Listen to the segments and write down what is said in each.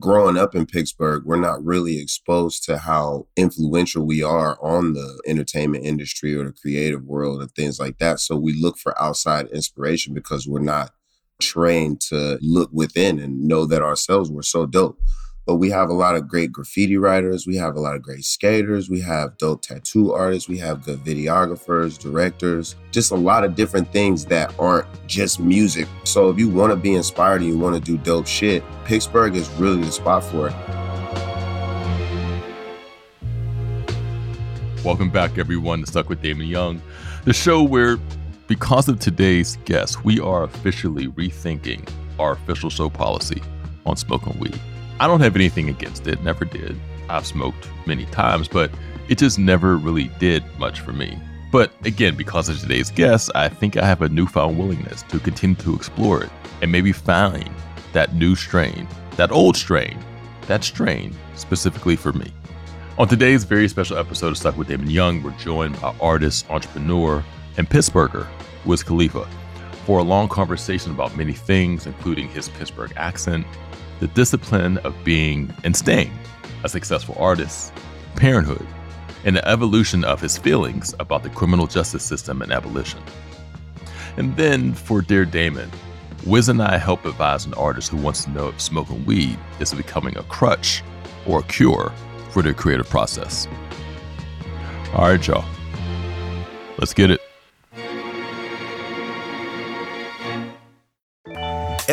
growing up in Pittsburgh, we're not really exposed to how influential we are on the entertainment industry or the creative world and things like that. So we look for outside inspiration because we're not trained to look within and know that ourselves we're so dope. But we have a lot of great graffiti writers. We have a lot of great skaters. We have dope tattoo artists. We have good videographers, directors, just a lot of different things that aren't just music. So if you want to be inspired and you want to do dope shit, Pittsburgh is really the spot for it. Welcome back, everyone, to Stuck with Damon Young, the show where, because of today's guest, we are officially rethinking our official show policy on smoking weed. I don't have anything against it, never did. I've smoked many times, but it just never really did much for me. But again, because of today's guest, I think I have a newfound willingness to continue to explore it and maybe find that new strain, that old strain, that strain specifically for me. On today's very special episode of Stuck with Damon Young, we're joined by artist, entrepreneur, and Pittsburgher, Wiz Khalifa, for a long conversation about many things, including his Pittsburgh accent, the discipline of being and staying a successful artist, parenthood, and the evolution of his feelings about the criminal justice system and abolition. And then for Dear Damon, Wiz and I help advise an artist who wants to know if smoking weed is becoming a crutch or a cure for their creative process. All right, y'all. Let's get it.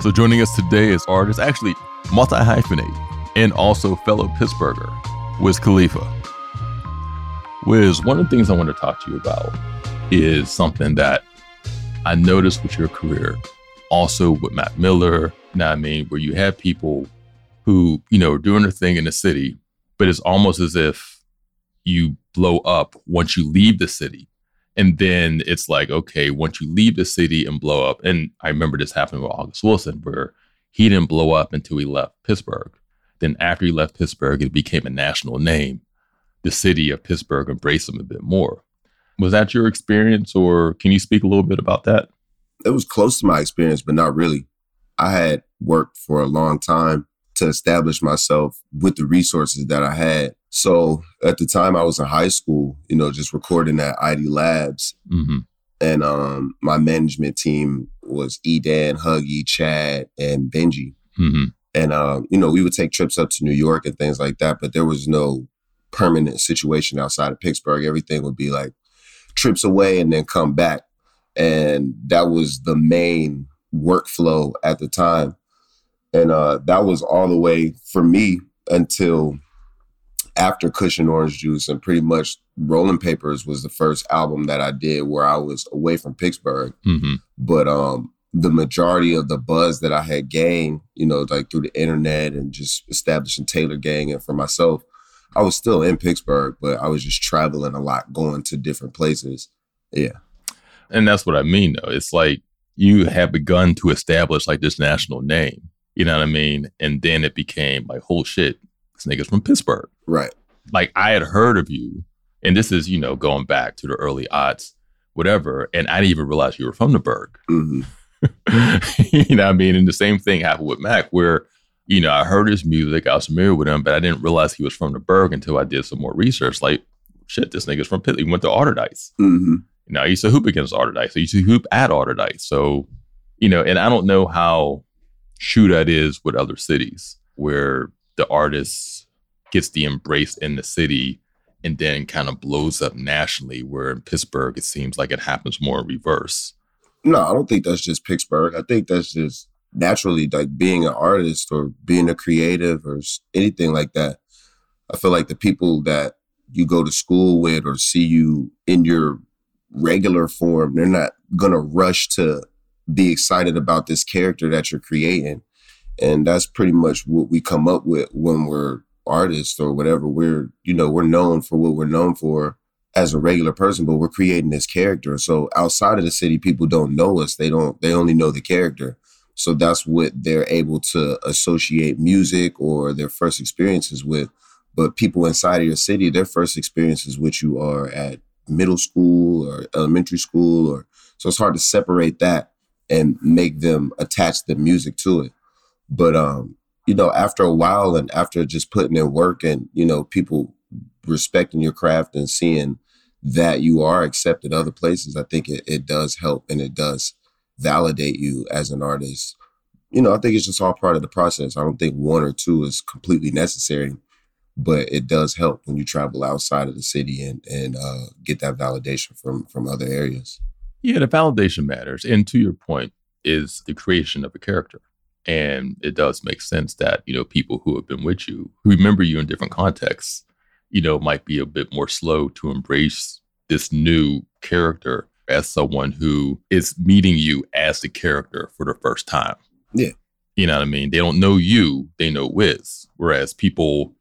So joining us today is artist, actually multi hyphenate, and also fellow Pittsburgher, Wiz Khalifa. Wiz, one of the things I want to talk to you about is something that I noticed with your career, also with Mac Miller, know I mean, where you have people who, you know, are doing their thing in the city, but it's almost as if you blow up once you leave the city. And then it's like, okay, once you leave the city and blow up, and I remember this happening with August Wilson, where he didn't blow up until he left Pittsburgh. Then after he left Pittsburgh, it became a national name. The city of Pittsburgh embraced him a bit more. Was that your experience, or can you speak a little bit about that? It was close to my experience, but not really. I had worked for a long time to establish myself with the resources that I had. So at the time I was in high school, you know, just recording at ID Labs. Mm-hmm. And um, my management team was Edan, Huggy, Chad, and Benji. Mm-hmm. And, um, you know, we would take trips up to New York and things like that, but there was no permanent situation outside of Pittsburgh. Everything would be like trips away and then come back. And that was the main workflow at the time. And uh, that was all the way for me until after Kush and Orange Juice, and pretty much Rolling Papers was the first album that I did where I was away from Pittsburgh. Mm-hmm. But um, the majority of the buzz that I had gained, you know, like through the internet and just establishing Taylor Gang and for myself, I was still in Pittsburgh, but I was just traveling a lot, going to different places. Yeah. And that's what I mean, though. It's like you have begun to establish like this national name. You know what I mean? And then it became like, whole shit, this nigga's from Pittsburgh. Right. Like I had heard of you, and this is, you know, going back to the early odds, whatever. And I didn't even realize you were from the Burgh. Mm-hmm. you know what I mean? And the same thing happened with Mac, where, you know, I heard his music, I was familiar with him, but I didn't realize he was from the Burgh until I did some more research. Like, shit, this nigga's from Pitt. He went to Allderdice. Mm-hmm. You know, I used to hoop against Allderdice. I used to hoop at Allderdice. So You know, and I don't know how true that is with other cities where the artist gets the embrace in the city and then kind of blows up nationally, where in Pittsburgh, it seems like it happens more in reverse. No, I don't think that's just Pittsburgh. I think that's just naturally like being an artist or being a creative or anything like that. I feel like the people that you go to school with or see you in your regular form, they're not going to rush to be excited about this character that you're creating. And that's pretty much what we come up with when we're artists or whatever. We're, you know, we're known for what we're known for as a regular person, but we're creating this character. So outside of the city, people don't know us. They don't, they only know the character. So that's what they're able to associate music or their first experiences with. But people inside of your city, their first experiences with you are at middle school or elementary school or so it's hard to separate that and make them attach the music to it. But um, you know, after a while and after just putting in work and, you know, people respecting your craft and seeing that you are accepted other places, I think it, it does help and it does validate you as an artist. You know, I think it's just all part of the process. I don't think one or two is completely necessary, but it does help when you travel outside of the city and and uh, get that validation from from other areas. Yeah, the validation matters, and to your point, is the creation of a character. And it does make sense that, you know, people who have been with you, who remember you in different contexts, you know, might be a bit more slow to embrace this new character as someone who is meeting you as the character for the first time. Yeah. You know what I mean? They don't know you, they know Wiz. Whereas people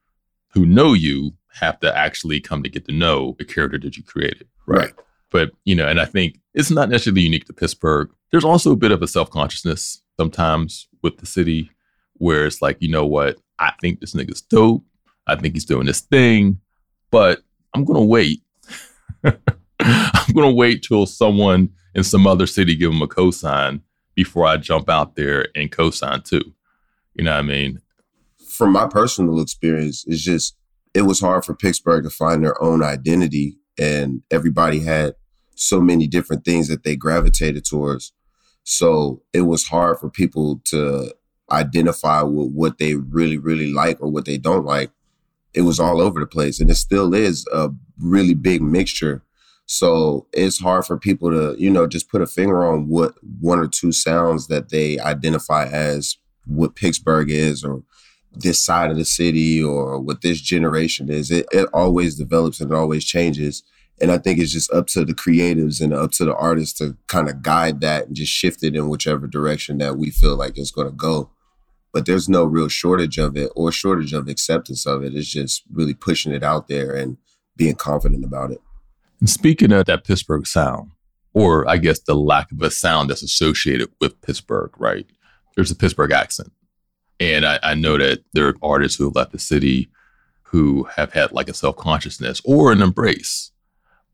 who know you have to actually come to get to know the character that you created. Right. right. But, you know, and I think it's not necessarily unique to Pittsburgh. There's also a bit of a self consciousness sometimes with the city where it's like, you know what? I think this nigga's dope. I think he's doing this thing, but I'm going to wait. I'm going to wait till someone in some other city give him a cosign before I jump out there and cosign too. You know what I mean? From my personal experience, it's just, it was hard for Pittsburgh to find their own identity and everybody had so many different things that they gravitated towards. So it was hard for people to identify with what they really, really like or what they don't like. It was all over the place. And it still is a really big mixture. So it's hard for people to, you know, just put a finger on what one or two sounds that they identify as what Pittsburgh is or this side of the city or what this generation is. It, it always develops and it always changes. And I think it's just up to the creatives and up to the artists to kind of guide that and just shift it in whichever direction that we feel like it's going to go. But there's no real shortage of it or shortage of acceptance of it. It's just really pushing it out there and being confident about it. And speaking of that Pittsburgh sound, or I guess the lack of a sound that's associated with Pittsburgh, right? There's a Pittsburgh accent. And I, I know that there are artists who have left the city who have had like a self consciousness or an embrace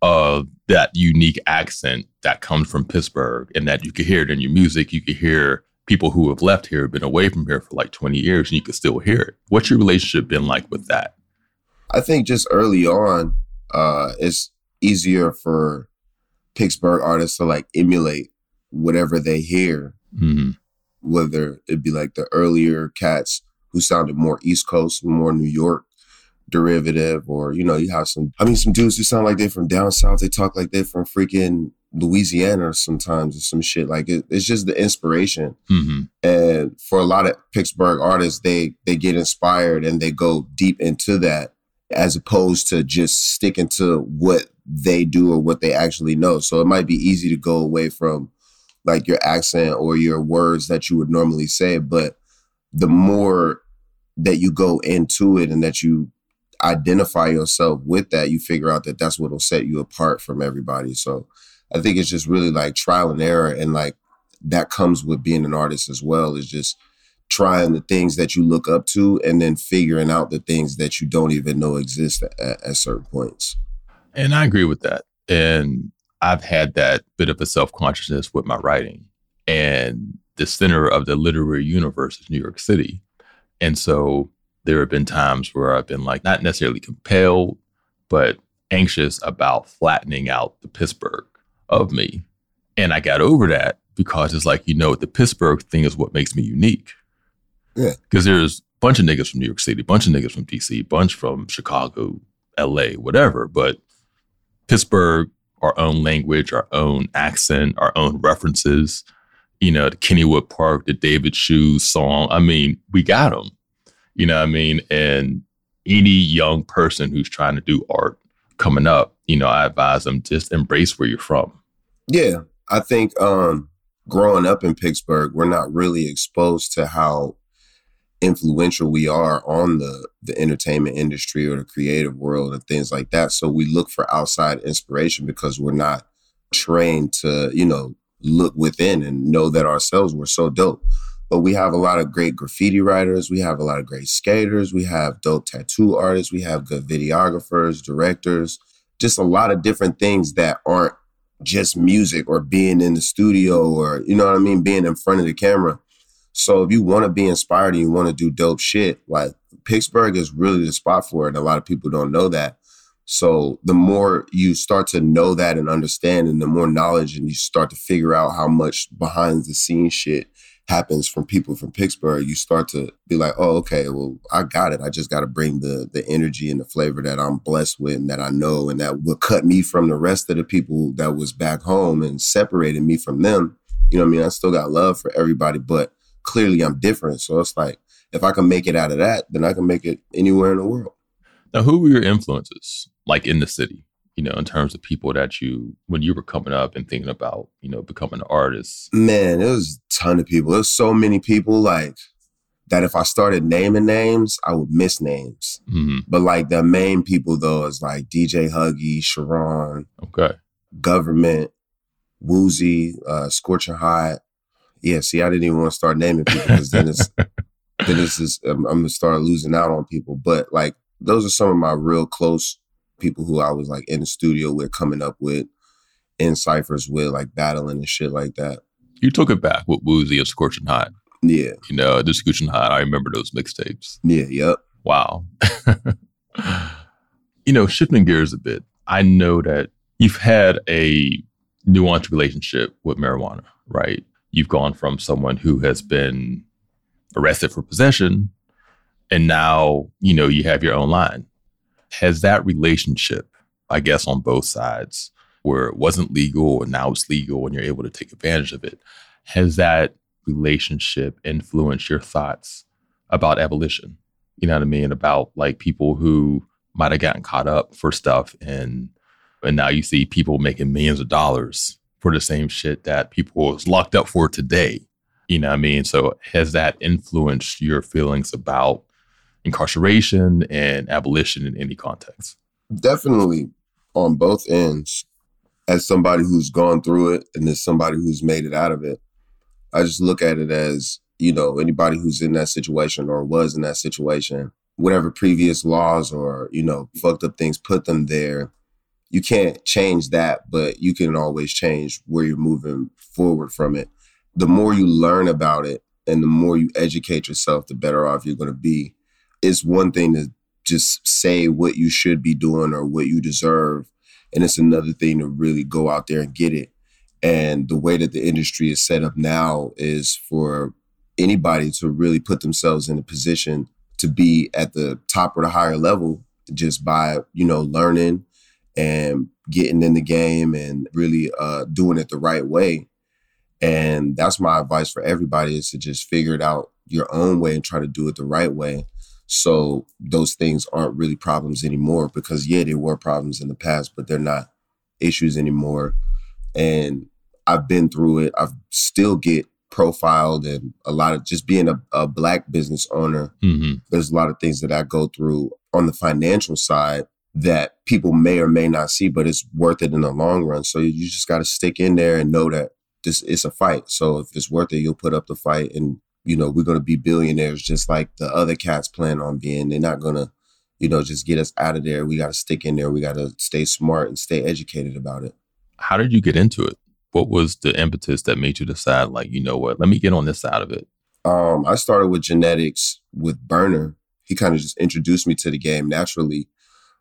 of that unique accent that comes from Pittsburgh and that you could hear it in your music. You could hear people who have left here, been away from here for like 20 years, and you could still hear it. What's your relationship been like with that? I think just early on, uh, it's easier for Pittsburgh artists to like emulate whatever they hear, mm-hmm. whether it be like the earlier cats who sounded more East Coast, more New York, derivative, or you know, you have some. I mean, some dudes who sound like they're from down south. They talk like they're from freaking Louisiana sometimes or some shit. Like it, it's just the inspiration. Mm-hmm. And for a lot of Pittsburgh artists, they they get inspired and they go deep into that as opposed to just sticking to what they do or what they actually know. So it might be easy to go away from like your accent or your words that you would normally say, but the more that you go into it and that you identify yourself with that, you figure out that that's what will set you apart from everybody. So I think it's just really like trial and error. And like that comes with being an artist as well, is just trying the things that you look up to and then figuring out the things that you don't even know exist at, at certain points. And I agree with that. And I've had that bit of a self consciousness with my writing. And the center of the literary universe is New York City. And so there have been times where I've been like, not necessarily compelled, but anxious about flattening out the Pittsburgh of me. And I got over that because it's like, you know, the Pittsburgh thing is what makes me unique. Yeah. Because there's a bunch of niggas from New York City, a bunch of niggas from DC, bunch from Chicago, LA, whatever. But Pittsburgh, our own language, our own accent, our own references, you know, the Kennywood Park, the David Shoes song. I mean, we got them. You know what I mean? And any young person who's trying to do art coming up, you know, I advise them just embrace where you're from. Yeah. I think um growing up in Pittsburgh, we're not really exposed to how influential we are on the the entertainment industry or the creative world and things like that. So we look for outside inspiration because we're not trained to, you know, look within and know that ourselves we're so dope. But we have a lot of great graffiti writers, we have a lot of great skaters, we have dope tattoo artists, we have good videographers, directors, just a lot of different things that aren't just music or being in the studio or you know what I mean, being in front of the camera. So if you want to be inspired and you want to do dope shit, like Pittsburgh is really the spot for it. And a lot of people don't know that. So the more you start to know that and understand, and the more knowledge, and you start to figure out how much behind the scenes shit happens from people from Pittsburgh, you start to be like, oh, okay, well, I got it. I just got to bring the the energy and the flavor that I'm blessed with and that I know, and that will cut me from the rest of the people that was back home and separated me from them. You know what I mean? I still got love for everybody, but clearly I'm different. So it's like, if I can make it out of that, then I can make it anywhere in the world. Now, who were your influences, like in the city? You know, in terms of people that you, when you were coming up and thinking about, you know, becoming an artist. Man, it was a ton of people. There's so many people like that. If I started naming names, I would miss names. hmm But like the main people though is like DJ Huggy, Sharon, Okay. Government, Woozy, uh, Scorching Hot. Yeah, see, I didn't even want to start naming people because then it's then it's just I'm, I'm gonna start losing out on people. But like those are some of my real close people who I was like in the studio with, coming up with, in ciphers with, like battling and shit like that. You took it back with Woozy and Scorching Hot. Yeah, You know, the Scorching Hot. I remember those mixtapes. yeah, yep. Wow. you know, shifting gears a bit, I know that you've had a nuanced relationship with marijuana, right? You've gone from someone who has been arrested for possession and now, you know, you have your own line. Has that relationship, I guess, on both sides, where it wasn't legal and now it's legal and you're able to take advantage of it, has that relationship influenced your thoughts about abolition? you know what I mean, about like people who might have gotten caught up for stuff and and now you see people making millions of dollars for the same shit that people was locked up for today. You know what I mean? So has that influenced your feelings about incarceration and abolition in any context? Definitely on both ends. As somebody who's gone through it and as somebody who's made it out of it, I just look at it as, you know, anybody who's in that situation or was in that situation, whatever previous laws or, you know, fucked up things put them there, you can't change that, but you can always change where you're moving forward from it. The more you learn about it and the more you educate yourself, the better off you're going to be. It's one thing to just say what you should be doing or what you deserve. And it's another thing to really go out there and get it. And the way that the industry is set up now is for anybody to really put themselves in a position to be at the top or the higher level just by, you know, learning and getting in the game and really uh, doing it the right way. And that's my advice for everybody is to just figure it out your own way and try to do it the right way. So those things aren't really problems anymore because yeah, they were problems in the past, but they're not issues anymore. And I've been through it. I still get profiled and a lot of just being a, a black business owner. Mm-hmm. There's a lot of things that I go through on the financial side that people may or may not see, but it's worth it in the long run. So you just got to stick in there and know that this is a fight. So if it's worth it, you'll put up the fight and you know, we're going to be billionaires just like the other cats plan on being. They're not going to, you know, just get us out of there. We got to stick in there. We got to stay smart and stay educated about it. How did you get into it? What was the impetus that made you decide, like, you know what, let me get on this side of it? Um, I started with genetics with Berner. He kind of just introduced me to the game naturally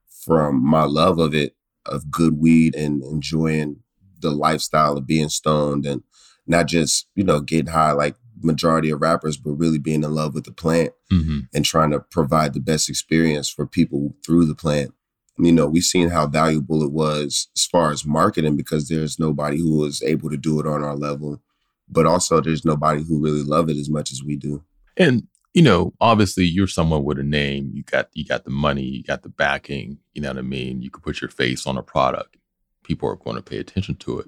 from my love of it, of good weed and enjoying the lifestyle of being stoned and not just, you know, getting high like majority of rappers, but really being in love with the plant Mm-hmm. and trying to provide the best experience for people through the plant. You know, we've seen how valuable it was as far as marketing because there's nobody who was able to do it on our level. But also there's nobody who really love it as much as we do. And you know, obviously, you're someone with a name. You got you got the money. You got the backing. You know what I mean. You could put your face on a product. People are going to pay attention to it.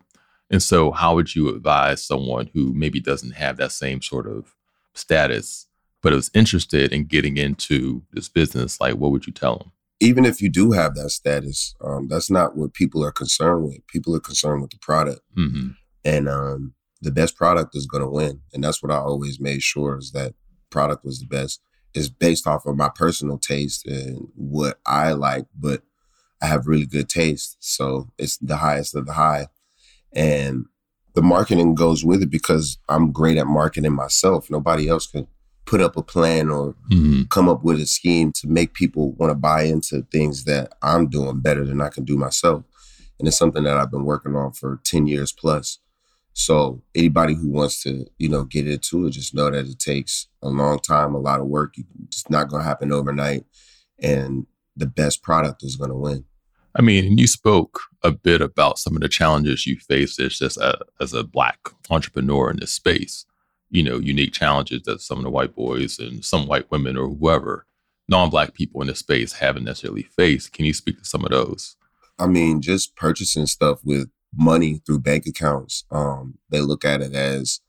And so, how would you advise someone who maybe doesn't have that same sort of status, but is interested in getting into this business? Like, what would you tell them? Even if you do have that status, um, that's not what people are concerned with. People are concerned with the product. Mm-hmm. and um, the best product is going to win and that's what i always made sure is that product was the best It's based off of my personal taste and what i like but i have really good taste so it's the highest of the high and the marketing goes with it because i'm great at marketing myself nobody else can put up a plan or Mm-hmm. come up with a scheme to make people want to buy into things that I'm doing better than I can do myself. And it's something that I've been working on for 10 years plus. So anybody who wants to, you know, get into it, just know that it takes a long time, a lot of work. It's not going to happen overnight. And the best product is going to win. I mean, you spoke a bit about some of the challenges you faced as just a, as a black entrepreneur in this space. You know, unique challenges that some of the white boys and some white women or whoever, non-black people in this space haven't necessarily faced. Can you speak to some of those? I mean, just purchasing stuff with money through bank accounts. Um, they look at it as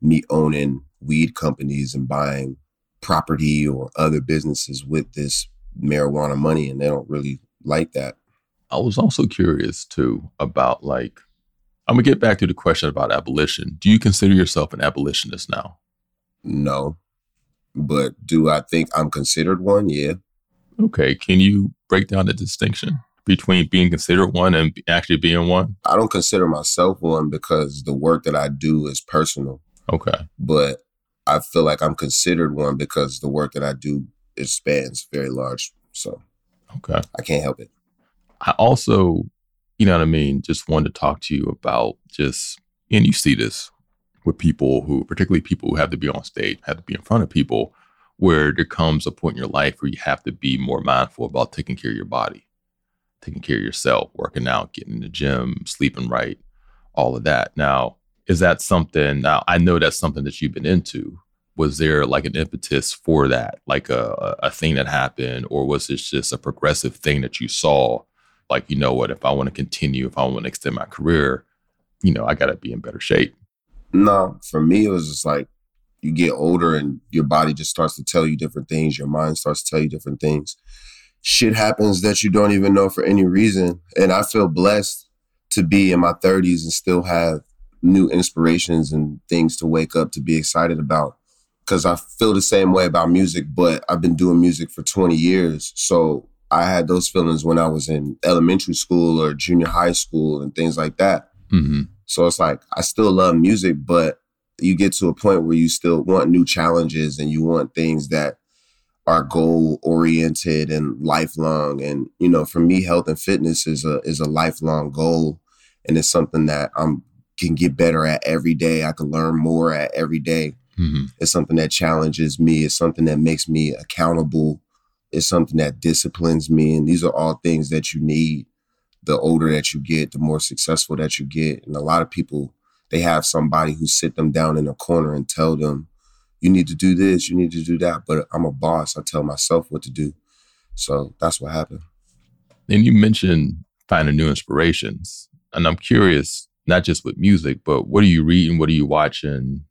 me owning weed companies and buying property or other businesses with this marijuana money, and they don't really like that. I was also curious too about like, I'm gonna get back to the question about abolition. Do you consider yourself an abolitionist now? No. But do I think I'm considered one? Yeah. Okay, can you break down the distinction between being considered one and actually being one? I don't consider myself one because the work that I do is personal, Okay. but I feel like I'm considered one because the work that I do it spans very large. So Okay. I can't help it. I also, you know what I mean, just wanted to talk to you about just, and you see this with people who, particularly people who have to be on stage, have to be in front of people, where there comes a point in your life where you have to be more mindful about taking care of your body, taking care of yourself, working out, getting in the gym, sleeping right, all of that. Now, is that something, now I know that's something that you've been into. Was there like an impetus for that, like a, a thing that happened, or was this just a progressive thing that you saw like you know what if i want to continue if i want to extend my career you know i got to be in better shape No, for me, it was just like you get older and your body just starts to tell you different things. Your mind starts to tell you different things. Shit happens that you don't even know for any reason. And I feel blessed to be in my 30s and still have new inspirations and things to wake up to be excited about. Because I feel the same way about music, but I've been doing music for 20 years. So I had those feelings when I was in elementary school or junior high school and things like that. mm-hmm. So it's like I still love music, but you get to a point where you still want new challenges and you want things that are goal oriented and lifelong. And you know, for me, health and fitness is a is a lifelong goal, and it's something that I'm can get better at every day. I can learn more at every day. Mm-hmm. It's something that challenges me. It's something that makes me accountable. It's something that disciplines me. And these are all things that you need. The older that you get, the more successful that you get. And a lot of people, they have somebody who sit them down in a corner and tell them, you need to do this, you need to do that. But I'm a boss. I tell myself what to do. So that's what happened. and you mentioned finding new inspirations and i'm curious not just with music but what are you reading what are you watching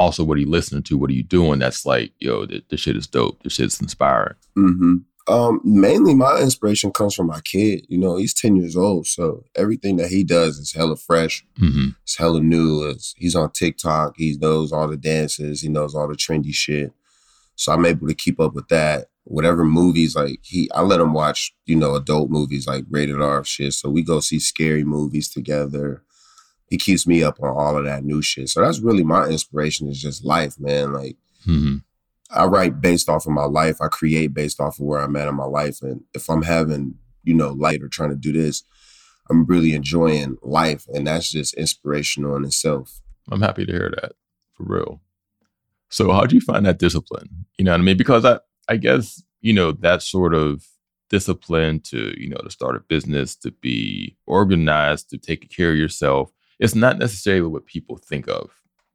also what are you listening to what are you doing that's like yo th- this shit is dope this shit's inspiring hmm Um, mainly my inspiration comes from my kid. You know, he's 10 years old. So everything that he does is hella fresh. mm-hmm. It's hella new. It's, he's on TikTok. He knows all the dances. He knows all the trendy shit. So I'm able to keep up with that. Whatever movies, like he, I let him watch, you know, adult movies like rated R shit. So we go see scary movies together. He keeps me up on all of that new shit. So that's really my inspiration is just life, man. Like Mm-hmm. I write based off of my life. I create based off of where I'm at in my life. And if I'm having, you know, light or trying to do this, I'm really enjoying life. And that's just inspirational in itself. I'm happy to hear that for real. So how do you find that discipline? You know what I mean? Because I, I guess, you know, that sort of discipline to, you know, to start a business, to be organized, to take care of yourself, it's not necessarily what people think of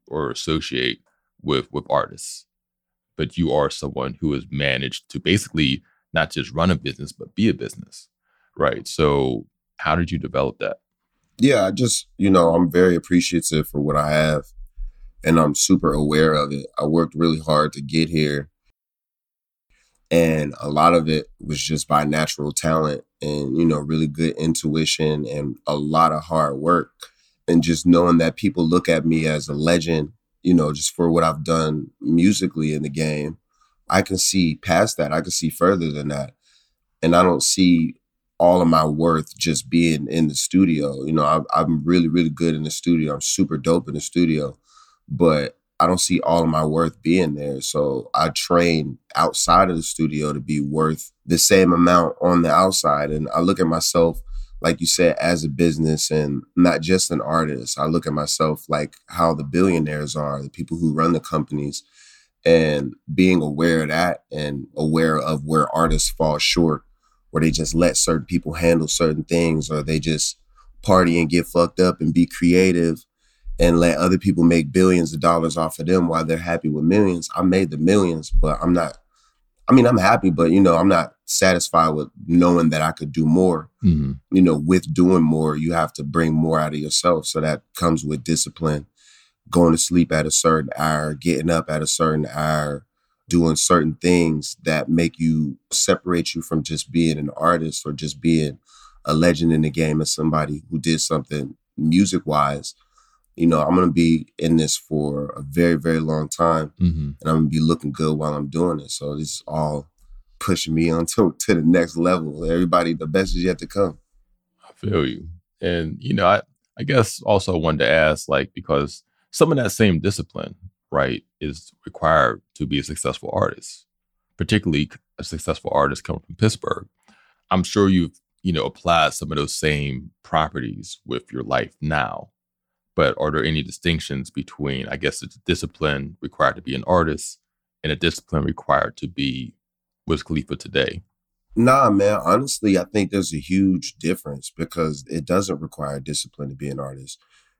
or associate with with artists. But you are someone who has managed to basically not just run a business, but be a business. Right. So how did you develop that? Yeah, I just, you know, I'm very appreciative for what I have and I'm super aware of it. I worked really hard to get here. And a lot of it was just by natural talent and, you know, really good intuition and a lot of hard work. And just knowing that people look at me as a legend, you know, just for what I've done musically in the game, I can see past that. I can see further than that. And I don't see all of my worth just being in the studio. You know, I, I'm really, really good in the studio. I'm super dope in the studio but I don't see all of my worth being there. So I train outside of the studio to be worth the same amount on the outside. And I look at myself, like you said, as a business and not just an artist. I look at myself like how the billionaires are, the people who run the companies, and being aware of that and aware of where artists fall short, where they just let certain people handle certain things or they just party and get fucked up and be creative and let other people make billions of dollars off of them while they're happy with millions. I made the millions, but I'm not. I mean, I'm happy, but you know, I'm not satisfied with knowing that I could do more. Mm-hmm. You know, with doing more, you have to bring more out of yourself. So that comes with discipline, going to sleep at a certain hour, getting up at a certain hour, doing certain things that make you separate you from just being an artist or just being a legend in the game as somebody who did something music wise you know, I'm gonna be in this for a very, very long time, mm-hmm. and I'm gonna be looking good while I'm doing it. So this is all pushing me on to, to the next level. Everybody, the best is yet to come. I feel you, and you know, I I guess also wanted to ask, like, because some of that same discipline, right, is required to be a successful artist, particularly a successful artist coming from Pittsburgh. I'm sure you've you know applied some of those same properties with your life now but are there any distinctions between, I guess, the discipline required to be an artist and a discipline required to be Wiz Khalifa today? Nah, man. Honestly, I think there's a huge difference because it doesn't require discipline to be an artist.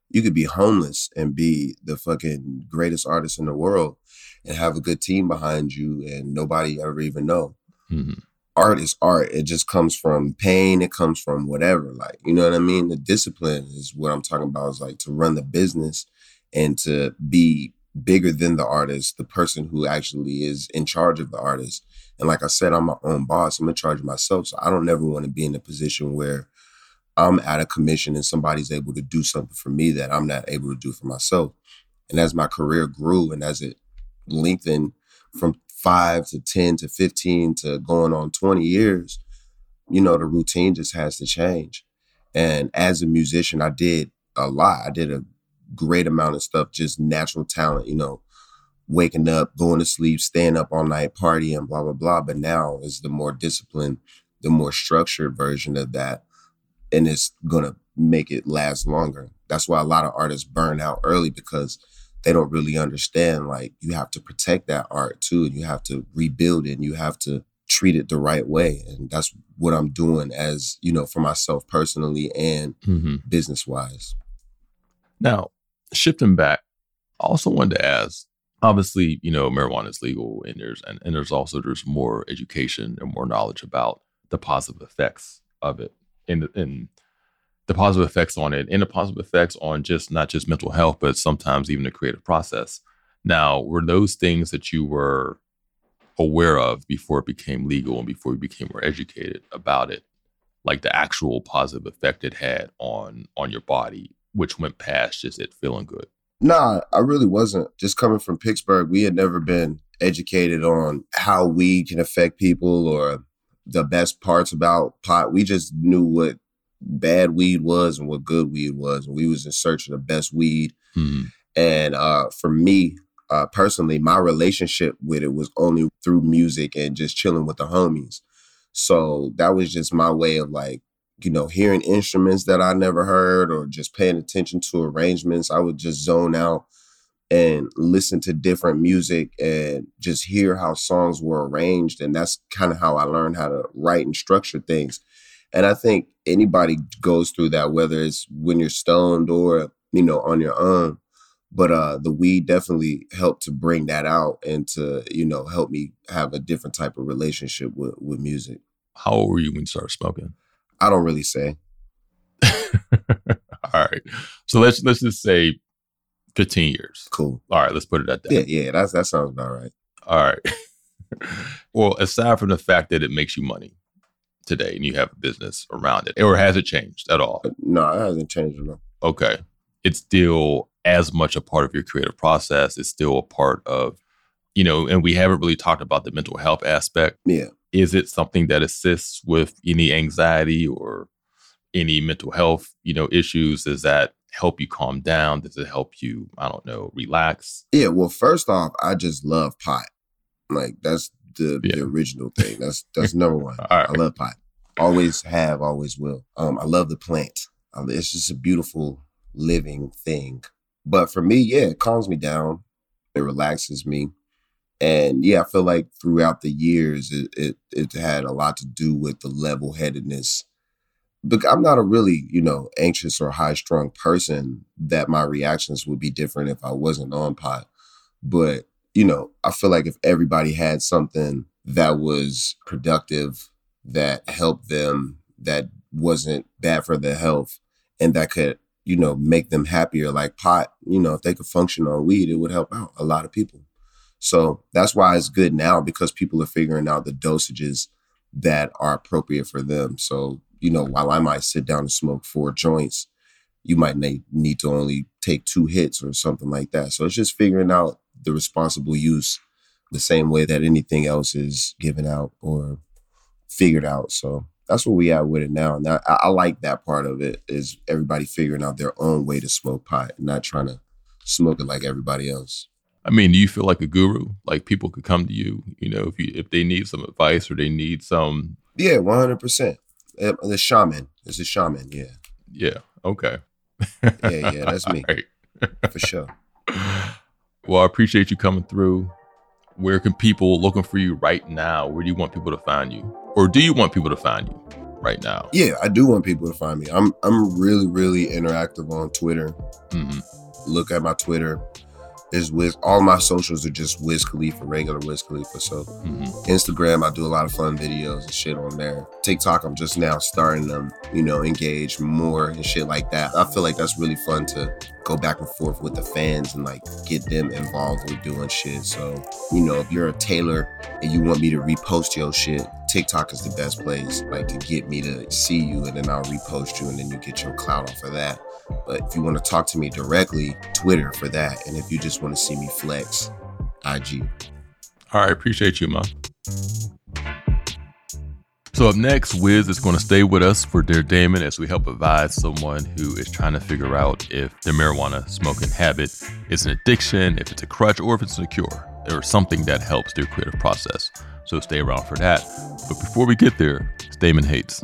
You could be homeless and be the fucking greatest artist in the world and have a good team behind you and nobody ever even know. Mm-hmm art is art. It just comes from pain. It comes from whatever. Like, you know what I mean? The discipline is what I'm talking about is like to run the business and to be bigger than the artist, the person who actually is in charge of the artist. And like I said, I'm my own boss. I'm in charge of myself. So I don't ever want to be in a position where I'm out of commission and somebody's able to do something for me that I'm not able to do for myself. And as my career grew and as it lengthened from five to 10 to 15 to going on 20 years, you know, the routine just has to change. And as a musician, I did a lot. I did a great amount of stuff, just natural talent, you know, waking up, going to sleep, staying up all night, partying, blah, blah, blah. But now is the more disciplined, the more structured version of that. And it's going to make it last longer. That's why a lot of artists burn out early because they don't really understand like you have to protect that art too and you have to rebuild it and you have to treat it the right way and that's what i'm doing as you know for myself personally and mm-hmm. business wise now shifting back i also wanted to ask obviously you know marijuana is legal and there's and, and there's also there's more education and more knowledge about the positive effects of it in in the positive effects on it and the positive effects on just not just mental health, but sometimes even the creative process. Now, were those things that you were aware of before it became legal and before you became more educated about it, like the actual positive effect it had on on your body, which went past just it feeling good? Nah, I really wasn't. Just coming from Pittsburgh, we had never been educated on how weed can affect people or the best parts about pot. We just knew what bad weed was and what good weed was. And we was in search of the best weed. Mm-hmm. And uh, for me, uh, personally, my relationship with it was only through music and just chilling with the homies. So that was just my way of like you know, hearing instruments that I never heard or just paying attention to arrangements. I would just zone out and listen to different music and just hear how songs were arranged. And that's kind of how I learned how to write and structure things. And I think anybody goes through that, whether it's when you're stoned or, you know, on your own. But uh the weed definitely helped to bring that out and to, you know, help me have a different type of relationship with, with music. How old were you when you started smoking? I don't really say. All right. So let's let's just say 15 years. Cool. All right, let's put it at that. Yeah, yeah, that's that sounds about right. All right. well, aside from the fact that it makes you money today and you have a business around it, or has it changed at all? No, it hasn't changed enough. Okay. It's still as much a part of your creative process. It's still a part of, you know, and we haven't really talked about the mental health aspect. Yeah. Is it something that assists with any anxiety or any mental health, you know, issues? Does that help you calm down? Does it help you, I don't know, relax? Yeah, well, first off, I just love pot. Like that's the, Yeah. the original thing. That's that's number one. Right. I love pot. Always have, always will. Um, I love the plant. Um, it's just a beautiful living thing. But for me, yeah, it calms me down. It relaxes me. And yeah, I feel like throughout the years, it it, it had a lot to do with the level headedness. But I'm not a really, you know, anxious or high strung person that my reactions would be different if I wasn't on pot. But, you know, I feel like if everybody had something that was productive, that helped them, that wasn't bad for their health, and that could, you know, make them happier, like pot, you know, if they could function on weed, it would help out a lot of people. So that's why it's good now because people are figuring out the dosages that are appropriate for them. So, you know, while I might sit down and smoke four joints, you might need, to only take two hits or something like that. So it's just figuring out the responsible use the same way that anything else is given out or figured out. So that's where we at with it now. And I, I like that part of it is everybody figuring out their own way to smoke pot, not trying to smoke it like everybody else. I mean, do you feel like a guru? Like people could come to you, you know, if you if they need some advice or they need some Yeah, one hundred percent. Eh, the shaman is a shaman. Yeah, yeah, okay. yeah, yeah. That's me right. for sure. Well, I appreciate you coming through. Where can people looking for you right now? Where do you want people to find you? Or do you want people to find you right now? Yeah, I do want people to find me. I'm I'm really really interactive on Twitter. hmm Look at my Twitter. Is Wiz all my socials are just Wiz Khalifa, regular Wiz Khalifa. So hmm Instagram, I do a lot of fun videos and shit on there. TikTok, I'm just now starting to, you know, engage more and shit like that. I feel like that's really fun to go back and forth with the fans and like get them involved with doing shit. So, you know, if you're a Taylor and you want me to repost your shit, TikTok is the best place, like to get me to see you and then I'll repost you and then you get your clout off of that. But if you want to talk to me directly, Twitter for that. And if you just want to see me flex, IG. All right, appreciate you, man. So up next, Wiz is going to stay with us for Dear Damon as we help advise someone who is trying to figure out if their marijuana smoking habit is an addiction, if it's a crutch, or if it's a cure, or something that helps their creative process. So stay around for that. But before we get there, Damon Hates.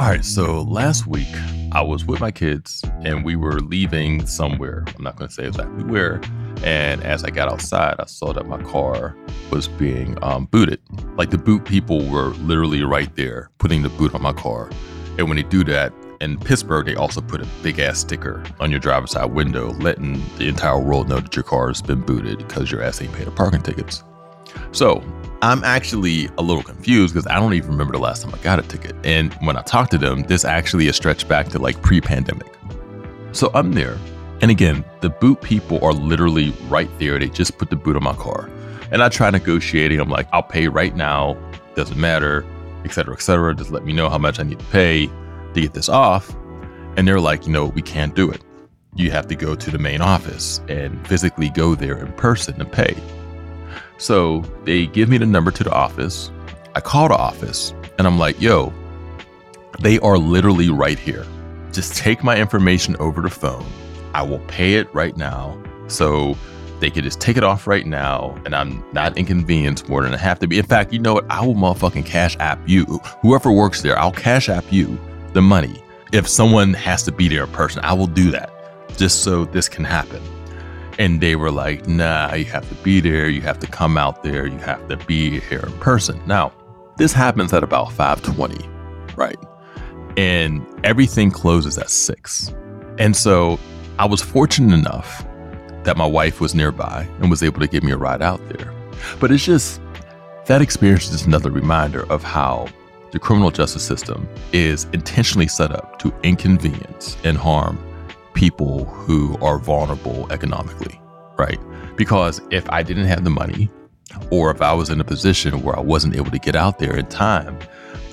All right, so last week I was with my kids and we were leaving somewhere. I'm not going to say exactly where. And as I got outside, I saw that my car was being um, booted. Like the boot people were literally right there putting the boot on my car. And when they do that, in Pittsburgh, they also put a big ass sticker on your driver's side window, letting the entire world know that your car has been booted because your ass ain't paid the parking tickets. So I'm actually a little confused because I don't even remember the last time I got a ticket. And when I talked to them, this actually is stretched back to like pre pandemic. So I'm there. And again, the boot people are literally right there. They just put the boot on my car. And I try negotiating. I'm like, I'll pay right now. Doesn't matter, et cetera, et cetera. Just let me know how much I need to pay to get this off. And they're like, you know, we can't do it. You have to go to the main office and physically go there in person to pay. So they give me the number to the office. I call the office and I'm like, yo, they are literally right here. Just take my information over the phone. I will pay it right now. So they could just take it off right now and I'm not inconvenienced more than I have to be. In fact, you know what? I will motherfucking cash app you. Whoever works there, I'll cash app you the money. If someone has to be there in person, I will do that just so this can happen. And they were like, nah, you have to be there. You have to come out there. You have to be here in person. Now, this happens at about 520, right? And everything closes at six. And so I was fortunate enough that my wife was nearby and was able to give me a ride out there. But it's just that experience is just another reminder of how the criminal justice system is intentionally set up to inconvenience and harm people who are vulnerable economically, right? Because if I didn't have the money, or if I was in a position where I wasn't able to get out there in time,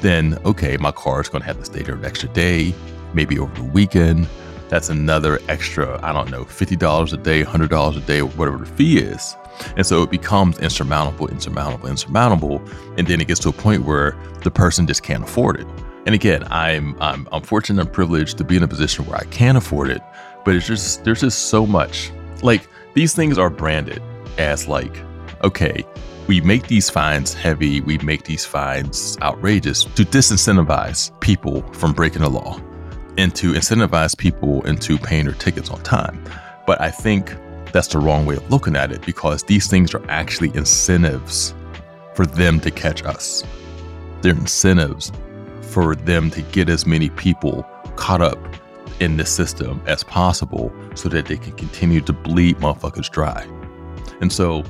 then okay, my car is going to have to stay there an extra day, maybe over the weekend. That's another extra, I don't know, $50 a day, $100 a day, whatever the fee is. And so it becomes insurmountable, insurmountable, insurmountable. And then it gets to a point where the person just can't afford it. And again, I'm I'm, I'm fortunate and privileged to be in a position where I can afford it, but it's just there's just so much. Like these things are branded as like, okay, we make these fines heavy, we make these fines outrageous to disincentivize people from breaking the law and to incentivize people into paying their tickets on time. But I think that's the wrong way of looking at it because these things are actually incentives for them to catch us. They're incentives for them to get as many people caught up in the system as possible so that they can continue to bleed motherfuckers dry. And so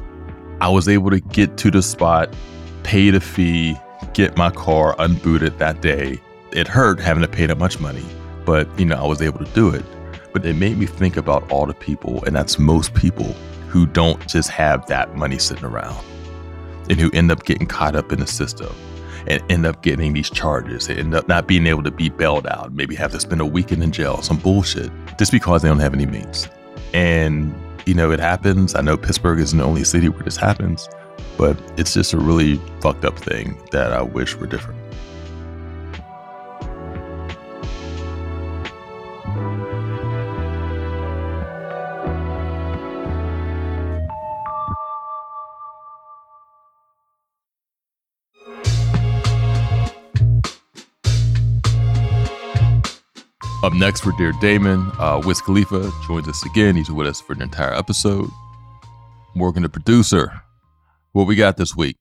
I was able to get to the spot, pay the fee, get my car unbooted that day. It hurt having to pay that much money, but you know, I was able to do it. But it made me think about all the people, and that's most people who don't just have that money sitting around and who end up getting caught up in the system and end up getting these charges and end up not being able to be bailed out, maybe have to spend a weekend in jail, some bullshit, just because they don't have any means. And, you know, it happens. I know Pittsburgh isn't the only city where this happens, but it's just a really fucked up thing that I wish were different. Up next for Dear Damon, uh, Wiz Khalifa joins us again. He's with us for an entire episode. Morgan, the producer. What we got this week?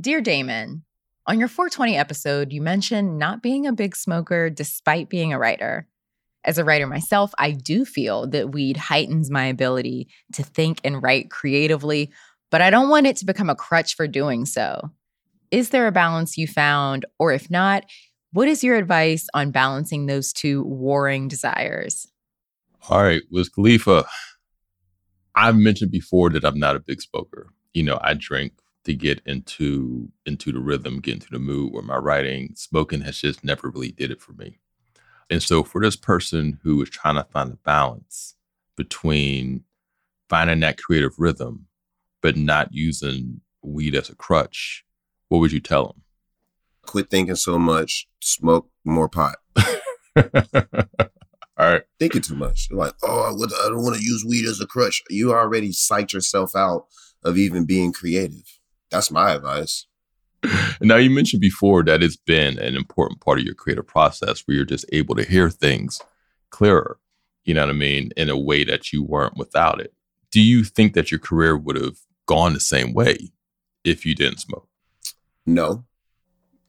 Dear Damon, on your 420 episode, you mentioned not being a big smoker despite being a writer. As a writer myself, I do feel that weed heightens my ability to think and write creatively, but I don't want it to become a crutch for doing so. Is there a balance you found? Or if not, what is your advice on balancing those two warring desires? All right, Wiz Khalifa, I've mentioned before that I'm not a big smoker. You know, I drink to get into into the rhythm, get into the mood where my writing, smoking has just never really did it for me. And so for this person who is trying to find a balance between finding that creative rhythm, but not using weed as a crutch, what would you tell them? Quit thinking so much, smoke more pot. All right. Thinking too much. You're like, oh, I would- I don't want to use weed as a crutch. You already psyched yourself out of even being creative. That's my advice. Now you mentioned before that it's been an important part of your creative process where you're just able to hear things clearer. You know what I mean? In a way that you weren't without it. Do you think that your career would have gone the same way if you didn't smoke? No,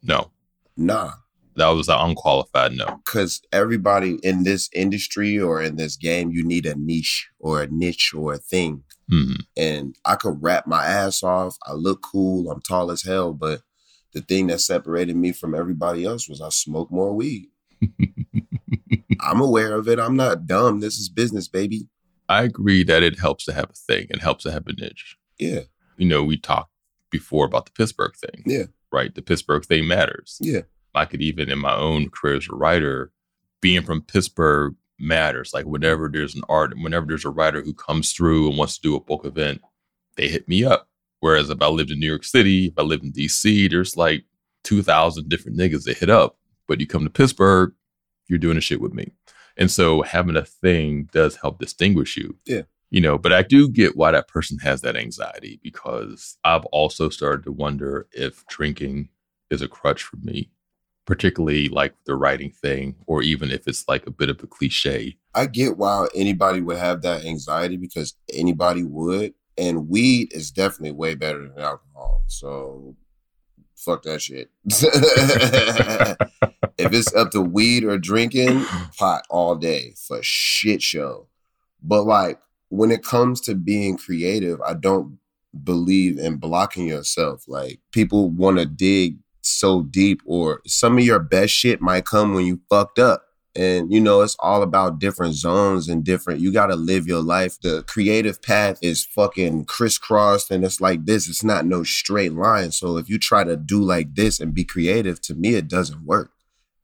No. nah. That was an unqualified no. because everybody in this industry or in this game, you need a niche or a niche or a thing. Mhm. And I could rap my ass off. I look cool. I'm tall as hell. But the thing that separated me from everybody else was I smoke more weed. I'm aware of it. I'm not dumb. This is business, baby. I agree that it helps to have a thing and helps to have a niche. Yeah. You know, we talked before about the Pittsburgh thing. Yeah. Right? The Pittsburgh thing matters. Yeah. I could even in my own career as a writer, being from Pittsburgh matters. Like whenever there's an art, whenever there's a writer who comes through and wants to do a book event, they hit me up. Whereas if I lived in New York City, if I lived in DC, there's like 2,000 different niggas that hit up. But you come to Pittsburgh, you're doing a shit with me. And so having a thing does help distinguish you. Yeah. You know, but I do get why that person has that anxiety because I've also started to wonder if drinking is a crutch for me, particularly like the writing thing, or even if it's like a bit of a cliche. I get why anybody would have that anxiety because anybody would. And weed is definitely way better than alcohol. So fuck that shit. if it's up to weed or drinking, pot all day for shit show. But like when it comes to being creative, I don't believe in blocking yourself. Like people want to dig so deep, or some of your best shit might come when you fucked up. And you know, it's all about different zones and different. You got to live your life. The creative path is fucking crisscrossed, and it's like this. It's not no straight line. So if you try to do like this and be creative, to me, it doesn't work.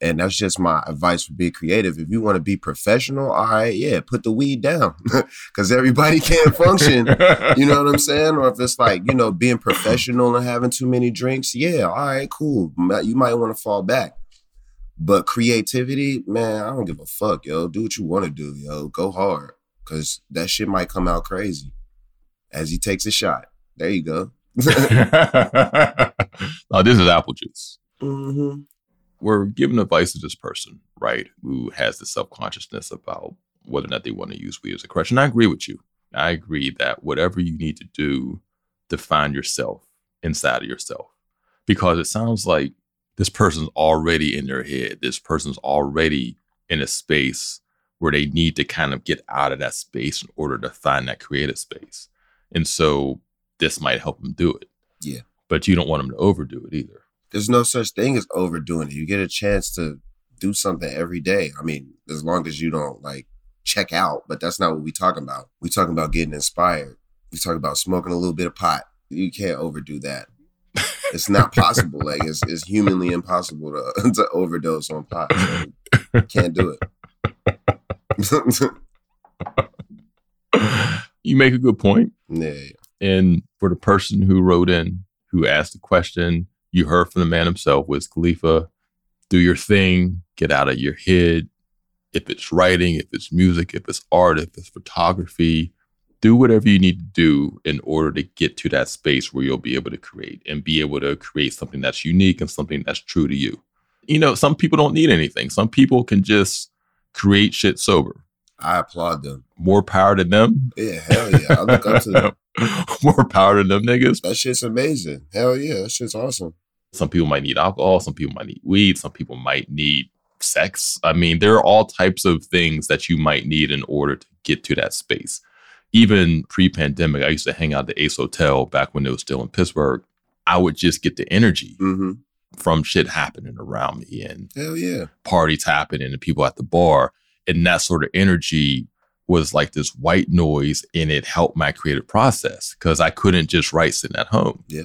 And that's just my advice for being creative. If you want to be professional, all right, yeah, put the weed down because everybody can't function. You know what I'm saying? Or if it's like, you know, being professional and having too many drinks, yeah, all right, cool. You might want to fall back. But creativity, man, I don't give a fuck, yo. Do what you want to do, yo. Go hard because that shit might come out crazy as he takes a shot. There you go. oh, this is apple juice. hmm We're giving advice to this person, right, who has the self consciousness about whether or not they want to use weed as a crutch. And I agree with you. I agree that whatever you need to do to find yourself inside of yourself, because it sounds like this person's already in their head. This person's already in a space where they need to kind of get out of that space in order to find that creative space. And so this might help them do it. Yeah. But you don't want them to overdo it either. There's no such thing as overdoing it. You get a chance to do something every day. I mean, as long as you don't like check out, but that's not what we talking about. We talking about getting inspired. We talking about smoking a little bit of pot. You can't overdo that. It's not possible. like it's, it's humanly impossible to, to overdose on pot. So can't do it. you make a good point. yeah. And for the person who wrote in, who asked the question, you heard from the man himself, Wiz Khalifa. Do your thing, get out of your head. If it's writing, if it's music, if it's art, if it's photography, do whatever you need to do in order to get to that space where you'll be able to create and be able to create something that's unique and something that's true to you. You know, some people don't need anything. Some people can just create shit sober. I applaud them. More power to them. Yeah, hell yeah. I look up to them. More power to them niggas. That shit's amazing. Hell yeah. That shit's awesome. Some people might need alcohol. Some people might need weed. Some people might need sex. I mean, there are all types of things that you might need in order to get to that space. Even pre pandemic, I used to hang out at the Ace Hotel back when it was still in Pittsburgh. I would just get the energy hmm from shit happening around me and Hell yeah. parties happening and people at the bar. And that sort of energy was like this white noise and it helped my creative process because I couldn't just write sitting at home. Yeah.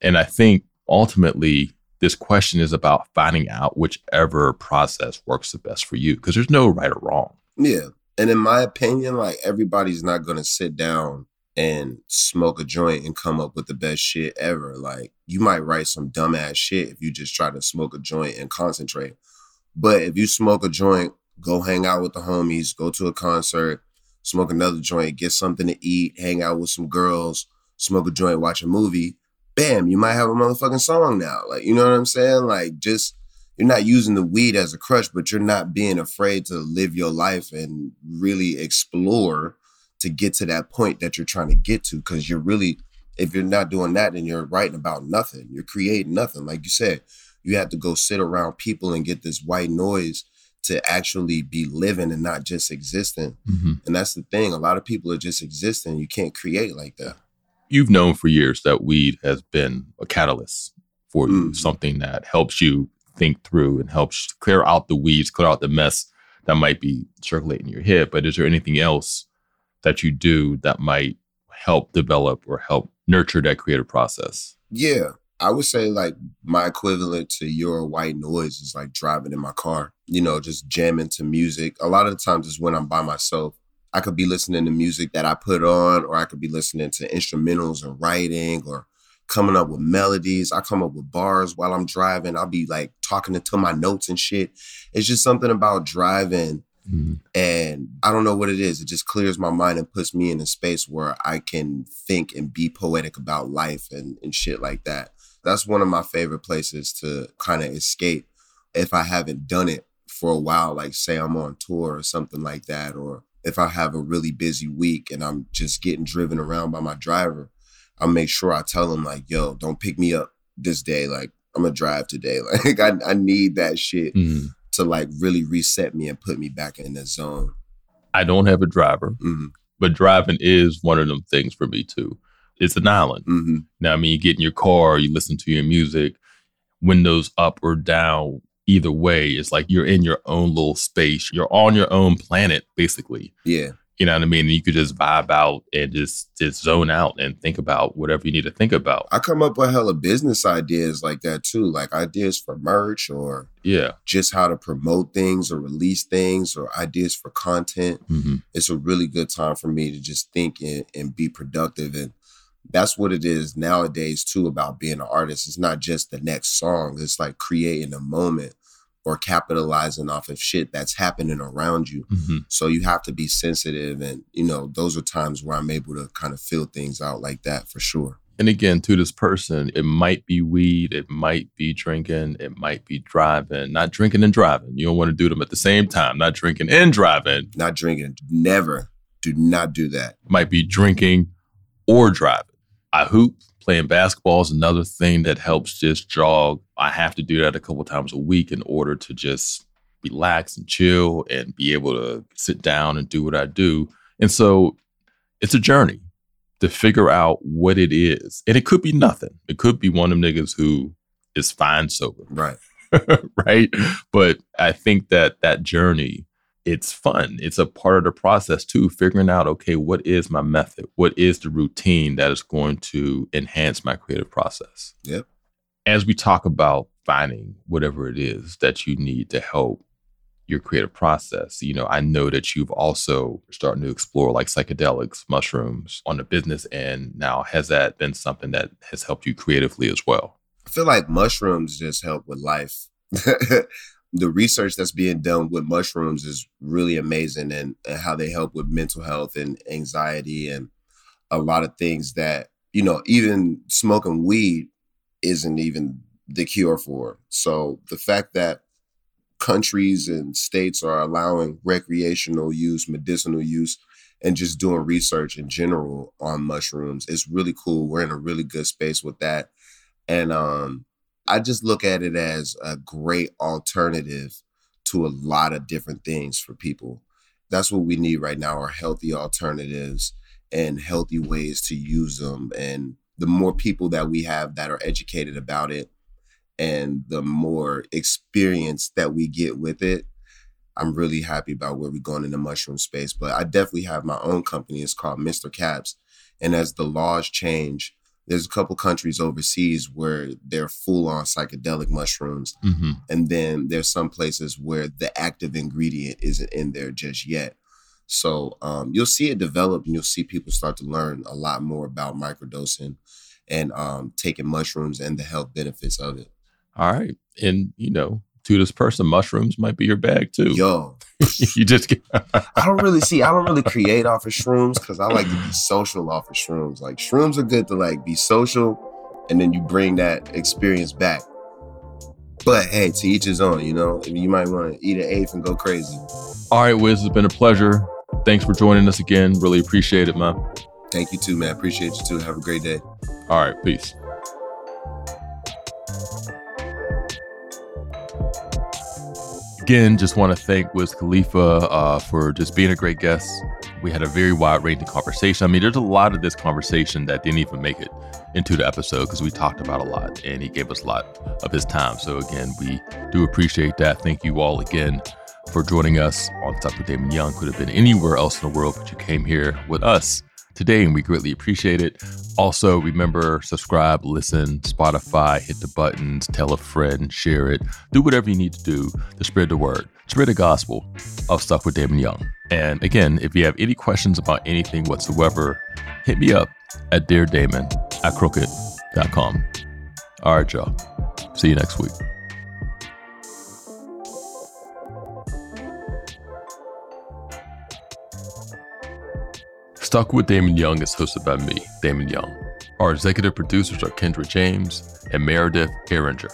And I think ultimately this question is about finding out whichever process works the best for you because there's no right or wrong. Yeah. And in my opinion, like everybody's not going to sit down and smoke a joint and come up with the best shit ever. Like you might write some dumbass shit if you just try to smoke a joint and concentrate. But if you smoke a joint, go hang out with the homies, go to a concert, smoke another joint, get something to eat, hang out with some girls, smoke a joint, watch a movie, bam, you might have a motherfucking song now. Like, you know what I'm saying? Like just you're not using the weed as a crush, but you're not being afraid to live your life and really explore to get to that point that you're trying to get to. Cause you're really, if you're not doing that, then you're writing about nothing. You're creating nothing. Like you said, you have to go sit around people and get this white noise to actually be living and not just existing. Mm-hmm. And that's the thing. A lot of people are just existing. You can't create like that. You've known for years that weed has been a catalyst for you, Mhm. something that helps you think through and helps clear out the weeds, clear out the mess that might be circulating in your head. But is there anything else that you do that might help develop or help nurture that creative process? Yeah. I would say like my equivalent to your white noise is like driving in my car, you know, just jamming to music. A lot of the times is when I'm by myself. I could be listening to music that I put on, or I could be listening to instrumentals and writing or coming up with melodies. I come up with bars while I'm driving. I'll be like talking into my notes and shit. It's just something about driving mm-hmm. and I don't know what it is. It just clears my mind and puts me in a space where I can think and be poetic about life and, and shit like that. That's one of my favorite places to kind of escape if I haven't done it for a while, like say I'm on tour or something like that, or if I have a really busy week and I'm just getting driven around by my driver, I'll make sure I tell him like, yo, don't pick me up this day. Like I'm gonna drive today. Like I, I need that shit Mhm. to like really reset me and put me back in the zone. I don't have a driver, hmm but driving is one of them things for me too. It's an island. hmm Now, I mean, you get in your car, you listen to your music, windows up or down, either way, it's like you're in your own little space. You're on your own planet, basically. Yeah. You know what I mean? And you could just vibe out and just just zone out and think about whatever you need to think about. I come up with hella business ideas like that too, like ideas for merch or Yeah. just how to promote things or release things or ideas for content. hmm It's a really good time for me to just think and, and be productive. And that's what it is nowadays too about being an artist. It's not just the next song, it's like creating a moment or capitalizing off of shit that's happening around you. hmm So you have to be sensitive. And, you know, those are times where I'm able to kind of feel things out like that for sure. And again, to this person, it might be weed, it might be drinking, it might be driving. Not drinking and driving. You don't want to do them at the same time. Not drinking and driving. Not drinking. Never. Do not do that. might be drinking or driving. I hoop. Playing basketball is another thing that helps just jog. I have to do that a couple times a week in order to just relax and chill and be able to sit down and do what I do. And so it's a journey to figure out what it is. And it could be nothing. It could be one of them niggas who is fine sober Right. right? But I think that that journey, it's fun. It's a part of the process too, figuring out, okay, what is my method? What is the routine that is going to enhance my creative process? Yep. As we talk about finding whatever it is that you need to help your creative process, you know, I know that you've also starting to explore like psychedelics, mushrooms on the business end. Now, has that been something that has helped you creatively as well? I feel like mushrooms just help with life. the research that's being done with mushrooms is really amazing and, and how they help with mental health and anxiety and a lot of things that, you know, even smoking weed isn't even the cure for. So the fact that countries and states are allowing recreational use, medicinal use, and just doing research in general on mushrooms is really cool. We're in a really good space with that. And um, I just look at it as a great alternative to a lot of different things for people. That's what we need right now are healthy alternatives and healthy ways to use them. And the more people that we have that are educated about it and the more experience that we get with it, I'm really happy about where we're going in the mushroom space. But I definitely have my own company. It's called Mr. Caps. And as the laws change, there's a couple countries overseas where they're full on psychedelic mushrooms. Mm-hmm. And then there's some places where the active ingredient isn't in there just yet. So um, you'll see it develop and you'll see people start to learn a lot more about microdosing and um, taking mushrooms and the health benefits of it. All right. And, you know, to this person, mushrooms might be your bag too. Yo, you just get. I don't really see, I don't really create off of shrooms because I like to be social off of shrooms. Like shrooms are good to like be social and then you bring that experience back. But hey, to each his own, you know, you might want to eat an eighth and go crazy. All right, Wiz, it's been a pleasure. Thanks for joining us again. Really appreciate it, man. Thank you too, man. Appreciate you too. Have a great day. All right, peace. Again, just want to thank Wiz Khalifa uh, for just being a great guest. We had a very wide ranging conversation. I mean, there's a lot of this conversation that didn't even make it into the episode because we talked about a lot and he gave us a lot of his time. So, again, we do appreciate that. Thank you all again for joining us on Stuck with Damon Young. Could have been anywhere else in the world, but you came here with us today, and we greatly appreciate it. Also, remember, subscribe, listen, Spotify, hit the buttons, tell a friend, share it, do whatever you need to do to spread the word, spread the gospel of Stuck with Damon Young. And again, if you have any questions about anything whatsoever, hit me up at deardamon at crooked.com. All right, y'all. See you next week. Stuck with Damon Young is hosted by me, Damon Young. Our executive producers are Kendra James and Meredith Erringer.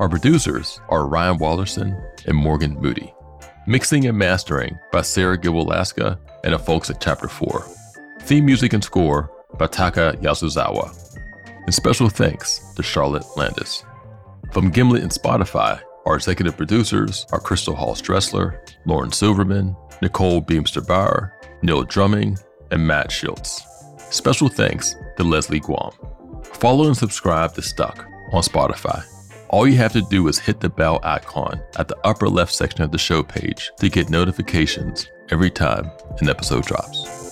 Our producers are Ryan Wallerson and Morgan Moody. Mixing and mastering by Sarah Gilwalaska and the folks at Chapter 4. Theme music and score by Taka Yasuzawa. And special thanks to Charlotte Landis. From Gimlet and Spotify, our executive producers are Crystal Hall Stressler, Lauren Silverman, Nicole Beemsterboer, Neil Drumming, and Matt Schultz. Special thanks to Leslie Guam. Follow and subscribe to Stuck on Spotify. All you have to do is hit the bell icon at the upper left section of the show page to get notifications every time an episode drops.